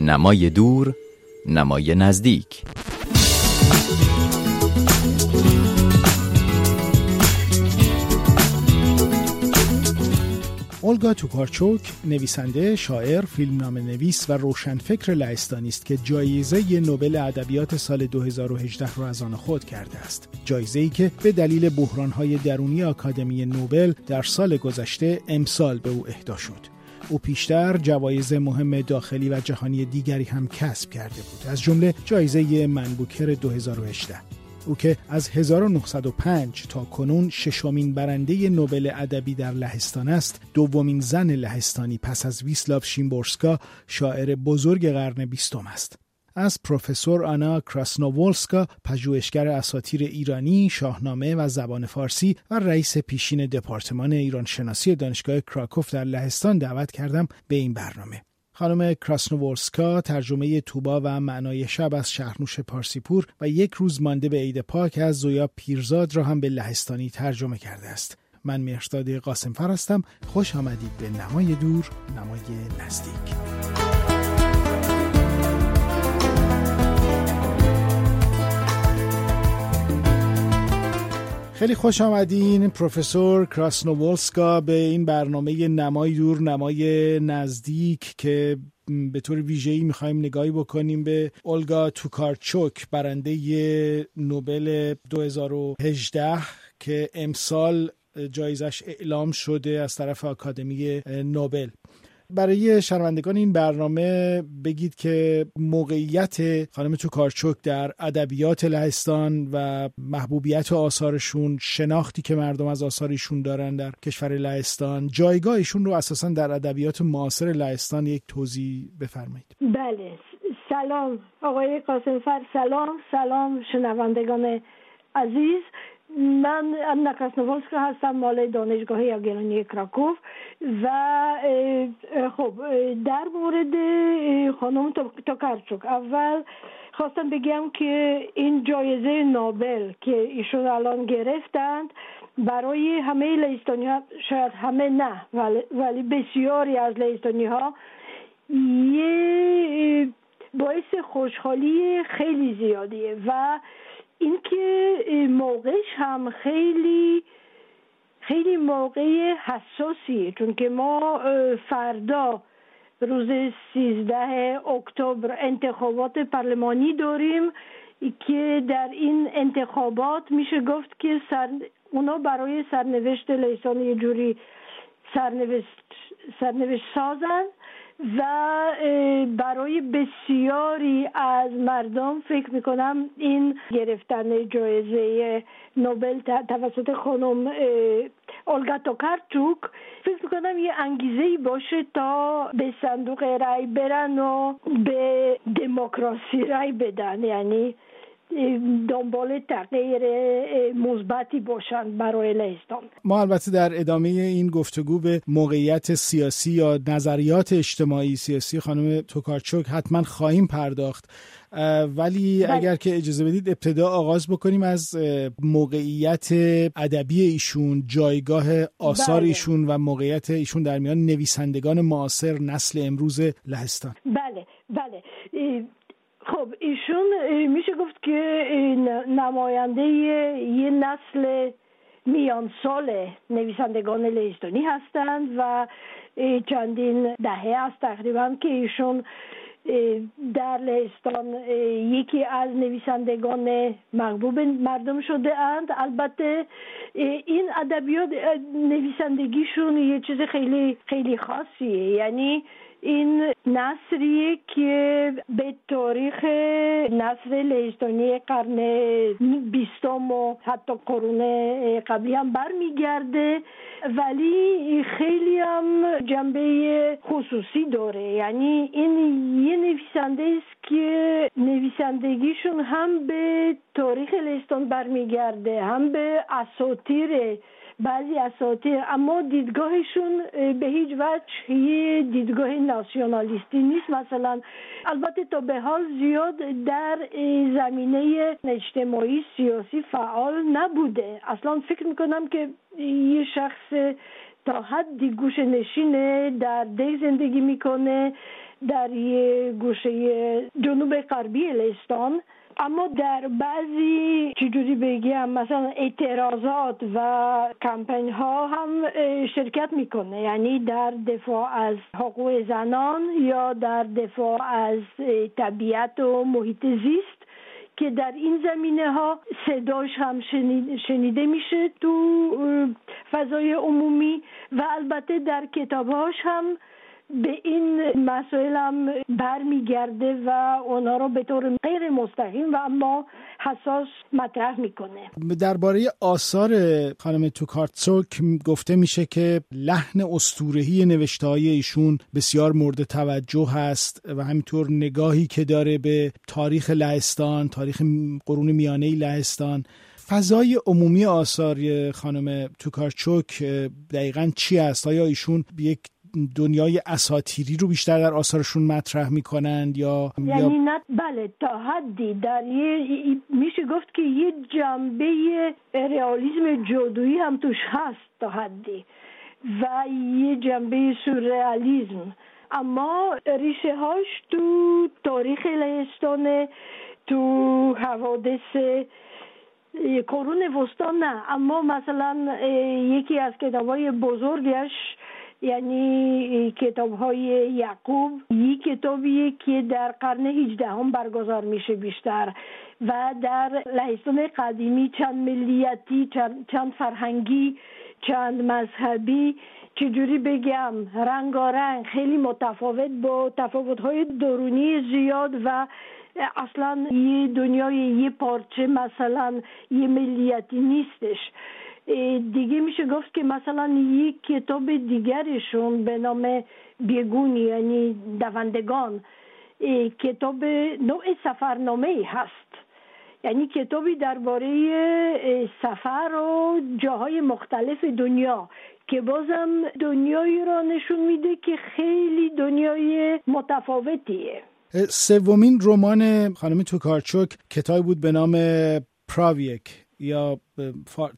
نمای دور نمای نزدیک اولگا توکارچوک نویسنده، شاعر، فیلمنامه نویس و روشنفکر لهستانی است که جایزه نوبل ادبیات سال 2018 را از آن خود کرده است. جایزه ای که به دلیل بحرانهای درونی آکادمی نوبل در سال گذشته امسال به او اهدا شد. او پیشتر جوایز مهم داخلی و جهانی دیگری هم کسب کرده بود. از جمله جایزه منبوکر 2018 او که از 1905 تا کنون ششمین برنده نوبل ادبی در لهستان است دومین زن لهستانی پس از ویسلاو شیمبورسکا شاعر بزرگ قرن بیستم است. از پروفسور آنا کراسنوولسکا پژوهشگر اساطیر ایرانی شاهنامه و زبان فارسی و رئیس پیشین دپارتمان ایران شناسی دانشگاه کراکوف در لهستان دعوت کردم به این برنامه خانم کراسنوورسکا ترجمه توبا و معنای شب از شهرنوش پارسیپور و یک روز مانده به عید پاک از زویا پیرزاد را هم به لهستانی ترجمه کرده است. من مهرزاد قاسم هستم. خوش آمدید به نمای دور، نمای نزدیک. خیلی خوش آمدین پروفسور کراسنوولسکا به این برنامه نمای دور نمای نزدیک که به طور ویژه‌ای می‌خوایم نگاهی بکنیم به اولگا توکارچوک برنده نوبل 2018 که امسال جایزش اعلام شده از طرف آکادمی نوبل. برای شنوندگان این برنامه بگید که موقعیت خانم توکارچوک در ادبیات لهستان و محبوبیت آثارشون شناختی که مردم از آثارشون دارن در کشور لهستان جایگاهشون رو اساسا در ادبیات معاصر لهستان یک توضیح بفرمایید. بله. سلام آقای قاسمفر سلام. سلام شنوندگان عزیز. من نکاس نوولسکا هستم مال دانشگاه یاگلانی کراکوف و خب در مورد خانم توکارچوک اول خواستم بگم که این جایزه نوبل که ایشون الان گرفتند برای همه لیستانی ها شاید همه نه ولی بسیاری از لیستانی ها یه باعث خوشحالی خیلی زیادیه و اینکه موقعش هم خیلی خیلی موقع حساسی چون که ما فردا روز 13 اکتبر انتخابات پارلمانی داریم که در این انتخابات میشه گفت که سر اونا برای سرنوشت لیسان یه جوری سرنوشت سرنوشت سازن. و برای بسیاری از مردم فکر می‌کنم این گرفتن جایزه نوبل توسط خانم اولگا توکارچوک فکر می‌کنم یه انگیزه باشه تا به صندوق رای برن و به دموکراسی رای بدن. یعنی دنبال تغییر مثبتی باشند برای لهستان ما البته در ادامه این گفتگو به موقعیت سیاسی یا نظریات اجتماعی سیاسی خانم توکارچوک حتما خواهیم پرداخت ولی بله. اگر که اجازه بدید ابتدا آغاز بکنیم از موقعیت ادبی ایشون جایگاه آثار بله. ایشون و موقعیت ایشون در میان نویسندگان معاصر نسل امروز لهستان بله بله خب ایشون میشه گفت که نماینده یه نسل میان سال نویسندگان لهستانی هستند و چندین دهه است تقریبا که ایشون در لهستان یکی از نویسندگان محبوب مردم شده اند. البته این ادبیات نویسندگیشون یه چیز خیلی خیلی خاصیه. یعنی این نصریه که به تاریخ نصر لهستانی قرن بیستم و حتی قرون قبلی هم برمیگرده ولی خیلی هم جنبه خصوصی داره. یعنی این یه نویسنده است که نویسندگیشون هم به تاریخ لهستان برمیگرده هم به اساطیر بعضی اساطیر اما دیدگاهشون به هیچ وجه یه دیدگاه ناسیونالیستی نیست. مثلا البته تا به حال زیاد در زمینه اجتماعی سیاسی فعال نبوده. اصلا فکر می‌کنم که یه شخص تا حدی گوشه نشینه در ده زندگی می‌کنه در یه گوشه جنوب غربی لهستان اما در بعضی چجوری بگیم مثلا اعتراضات و کمپین ها هم شرکت می‌کنه. یعنی در دفاع از حقوق زنان یا در دفاع از طبیعت و محیط زیست که در این زمینه ها صداش هم شنیده میشه تو فضای عمومی و البته در کتابهاش هم به این مسائل هم برمیگرده و اونا رو به طور غیر مستقیم و اما حساس مطرح می‌کنه درباره آثار خانم توکارتسوک گفته میشه که لحن استورهی نوشته های ایشون بسیار مورد توجه هست و همینطور نگاهی که داره به تاریخ لهستان تاریخ قرون میانه لهستان فضای عمومی آثار خانم توکارچوک دقیقا چی است؟ آیا ایشون یک دنیای اساتیری رو بیشتر در آثارشون مطرح می‌کنند یا یعنی نه بله تا حدی در یه میشه گفت که یه جنبه ریالیزم جادویی هم توش هست تا حدی و یه جنبه سورئالیزم اما ریشه هاش تو تاریخ لهستانه تو حوادث قرون وسطا نه. اما مثلا یکی از کتابای بزرگش یعنی کتاب های یعقوب یک کتابیه که در قرن 18 هم برگزار میشه بیشتر و در لهستان قدیمی چند ملیتی چند, چند فرهنگی چند مذهبی چجوری بگم رنگارنگ خیلی متفاوت با تفاوت های درونی زیاد و اصلا یه دنیای یه پارچه مثلا یه ملیتی نیستش. دیگه میشه گفت که مثلا یک کتاب دیگرشون به نام بیگونی یعنی دوندگان کتاب نوع سفرنامه هست. یعنی کتابی درباره سفر و جاهای مختلف دنیا که بازم دنیایی را نشون میده که خیلی دنیای متفاوتیه. سومین رمان خانم توکارچوک کتابی بود به نام پراویک. یا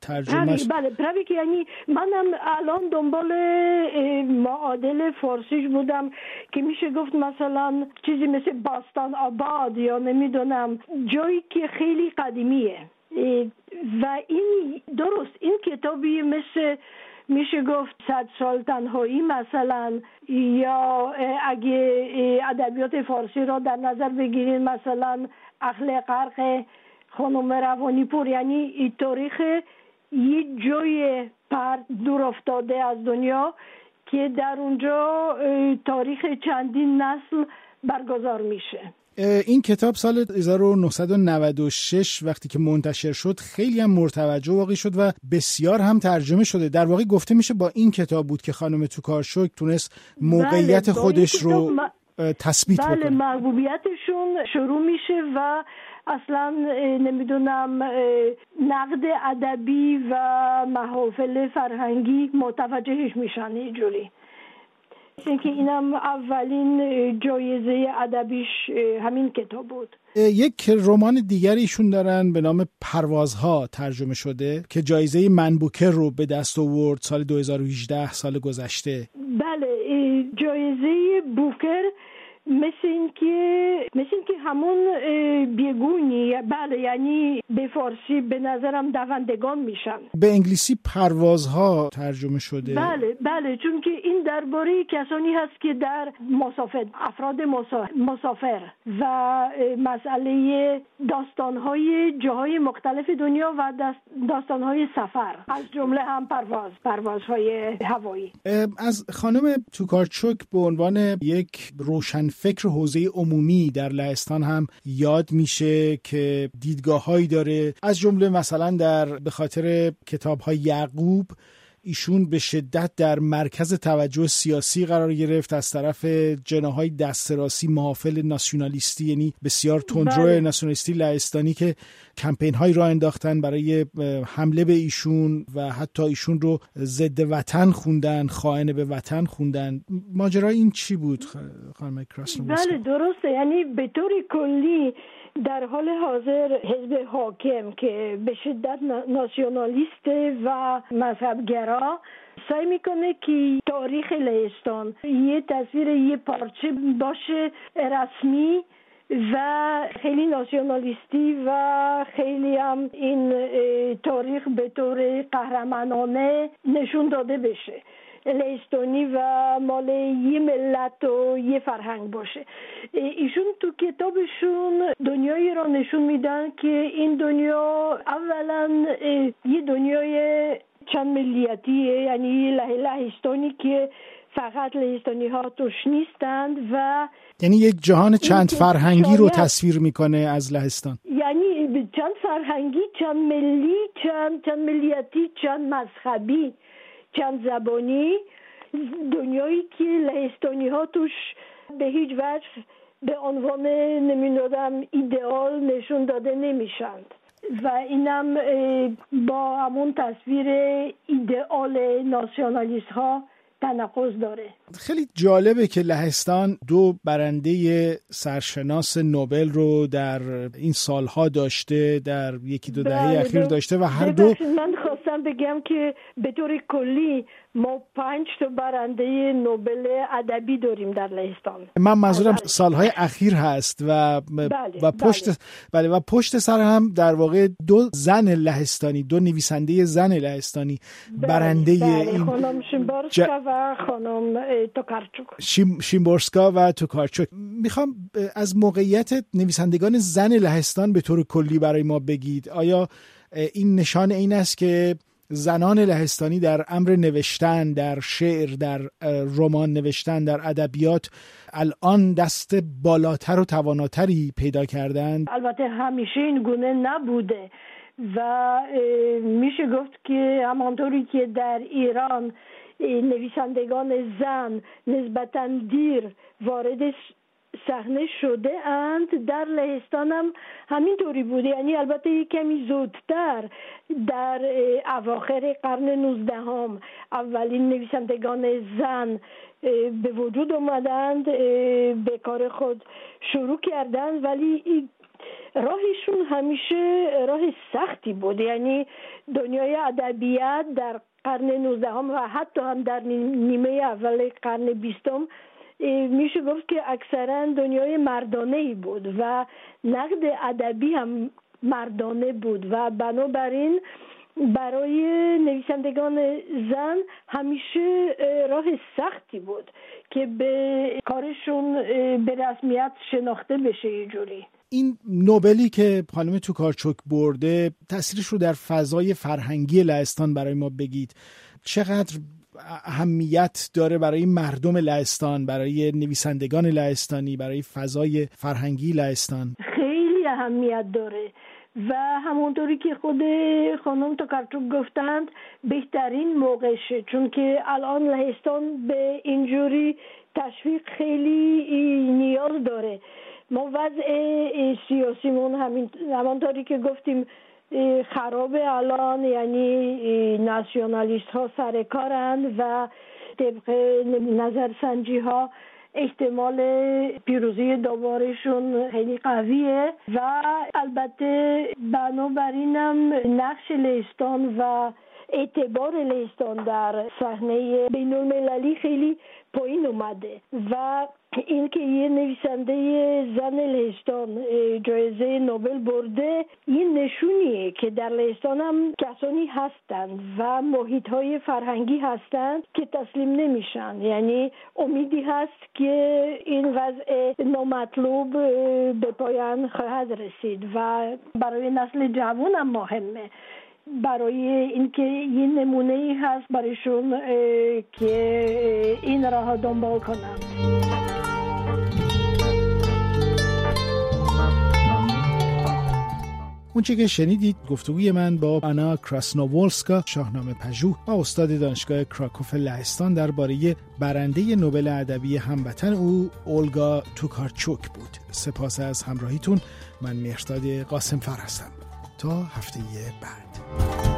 ترجمه بله پراویک یعنی منم الان دنبال معادل فارسیش بودم که میشه گفت مثلا چیزی مثل باستان آباد یا نمی‌دونم جایی که قدیمیه. قدیمیه و این درست این کتابی مثل میشه گفت صد سال تنهایی مثلا یا اگه ادبیات فارسی را در نظر بگیرید مثلا اخل غرق خانم روانی پور یعنی تاریخ یه جای پر دور افتاده از دنیا که در اونجا تاریخ چندین نسل برگزار میشه این کتاب سال 1996 وقتی که منتشر شد خیلی هم مرتوجه واقعی شد و بسیار هم ترجمه شده در واقع گفته میشه با این کتاب بود که خانم توکارشوک تونست موقعیت بله خودش رو تثبیت بله بکنه. محبوبیتشون شروع میشه و اصلا نمی‌دونم نقد ادبی و محافل فرهنگی متوجهش میشن اینجوری اینکه اینم اولین جایزه ادبیش همین کتاب بود. یک رمان دیگر ایشون دارن به نام پروازها ترجمه شده که جایزه منبوکر رو به دست آورد سال 2018 سال گذشته. بله جایزه بوکر مثل اینکه مثل اینکه همون بیگونی. بله یعنی به فارسی به نظرم دوندگان میشن. به انگلیسی پروازها ترجمه شده. بله بله چون که این درباره کسانی هست که در مسافر افراد مسافر و مسئله داستانهای جاهای مختلف دنیا و داستانهای سفر. از جمله هم پرواز پروازهای هوایی. از خانم توکارچوک به عنوان یک روشن فکر حوزه عمومی در لهستان هم یاد میشه که دیدگاه هایی داره. از جمله مثلا در به خاطر کتاب های یعقوب ایشون به شدت در مرکز توجه سیاسی قرار گرفت از طرف جناهای دستراسی محافل ناسیونالیستی یعنی بسیار تندرو بله. ناسیونالیستی لهستانی که کمپین های را انداختن برای حمله به ایشون و حتی ایشون رو ضد وطن خوندن خائن به وطن خوندن. ماجرا این چی بود خانم بله درسته. یعنی به طور کلی در حال حاضر حزب حاکم که به شدت ناسیونالیست و مذهبگرا سعی می‌کنه که تاریخ لهستان یه تصویر یه پارچه باشه رسمی و خیلی ناسیونالیستی و خیلی هم این تاریخ به طور قهرمانانه نشون داده بشه. لهستانی و مال یه ملت و یه فرهنگ باشه. ایشون تو کتابشون دنیایی را نشون میدن که این دنیا اولا یه دنیای چند ملیتیه یعنی لهستانی که فقط لهستانی ها توش نیستند و یعنی یک جهان چند فرهنگی رو تصویر می‌کنه از لهستان. یعنی چند فرهنگی چند ملی چند چند ملیتی چند مذهبی چند زبانی. دنیایی که لهستانی ها توش به هیچ وجه به عنوان نمی‌دادم ایدئال نشون داده نمیشند. و اینم با همون تصویر ایدئال ناسیونالیست ها تناقض داره. خیلی جالبه که لهستان دو برنده سرشناس نوبل رو در این سالها داشته در یکی دو دهه بله، اخیر داشته و هر دو من خواستم بگم که به طور کلی ما پنج تا برنده نوبل ادبی داریم در لهستان من منظورم سالهای اخیر هست و بله، و پشت بله. بله. و پشت سر هم در واقع دو زن لهستانی دو نویسنده زن لهستانی بله، برنده بله. این خانم شیمبورسکا و خانم توکارچوک شیم... شیمبورسکا و توکارچوک می‌خوام از موقعیت نویسندگان زن لهستان به طور کلی برای ما بگید آیا این نشان این است که زنان لهستانی در امر نوشتن در شعر در رمان نوشتن در ادبیات الان دست بالاتر و تواناتری پیدا کردند. البته همیشه این گونه نبوده و میشه گفت که همانطوری که در ایران نویسندگان زن نسبتا دیر وارد صحنه شده اند. در لهستان هم همینطوری بوده یعنی البته یک کمی زودتر در اواخر قرن نوزدهم اولین نویسندگان زن به وجود اومدند. به کار خود شروع کردند. ولی راهشون همیشه راه سختی بود. یعنی دنیای ادبیات در قرن نوزدهم و حتی هم در نیمه اول قرن بیستم میشه گفت که اکثرا دنیای مردانه ای بود و نقد ادبی هم مردانه بود و بنابراین برای نویسندگان زن همیشه راه سختی بود که به کارشون به رسمیت شناخته بشه یه جوری. این نوبلی که خانم توکارچوک برده تاثیرش رو در فضای فرهنگی لهستان برای ما بگید. چقدر اهمیت داره برای مردم لهستان برای نویسندگان لهستانی برای فضای فرهنگی لهستان. خیلی اهمیت داره و همونطوری که خود خانم توکارچوک گفتند بهترین موقعشه چون که الان لهستان به اینجوری تشویق خیلی نیاز داره. ما وضع سیاسیمون همین همانطوری که گفتیم خراب الان یعنی ناسیونالیست ها سر کارند و طبق نظرسنجی ها احتمال پیروزی دوبارشون خیلی قویه و البته بنابراینم نقش لیستان و اعتبار لیستان در صحنه بین المللی خیلی پایین اومده و اینکه یه نویسنده زن لهستان جایزه نوبل برده این نشونیه که در لهستان هم کسانی هستند و محیط های فرهنگی هستند که تسلیم نمیشن. یعنی امیدی هست که این وضع نامطلوب به پایان خواهد رسید و برای نسل جوان هم مهمه. برای اینکه یه نمونه ای هست برایشون که این راه دنبال کنند اونچه که شنیدید گفتگوی من با انا کراسنوولسکا شاهنامه پژوه و استاد دانشگاه کراکوف لهستان درباره برنده نوبل ادبی هموطن او اولگا توکارچوک بود. سپاس از همراهیتون. من مهرداد قاسم فر هستم. تا هفته بعد.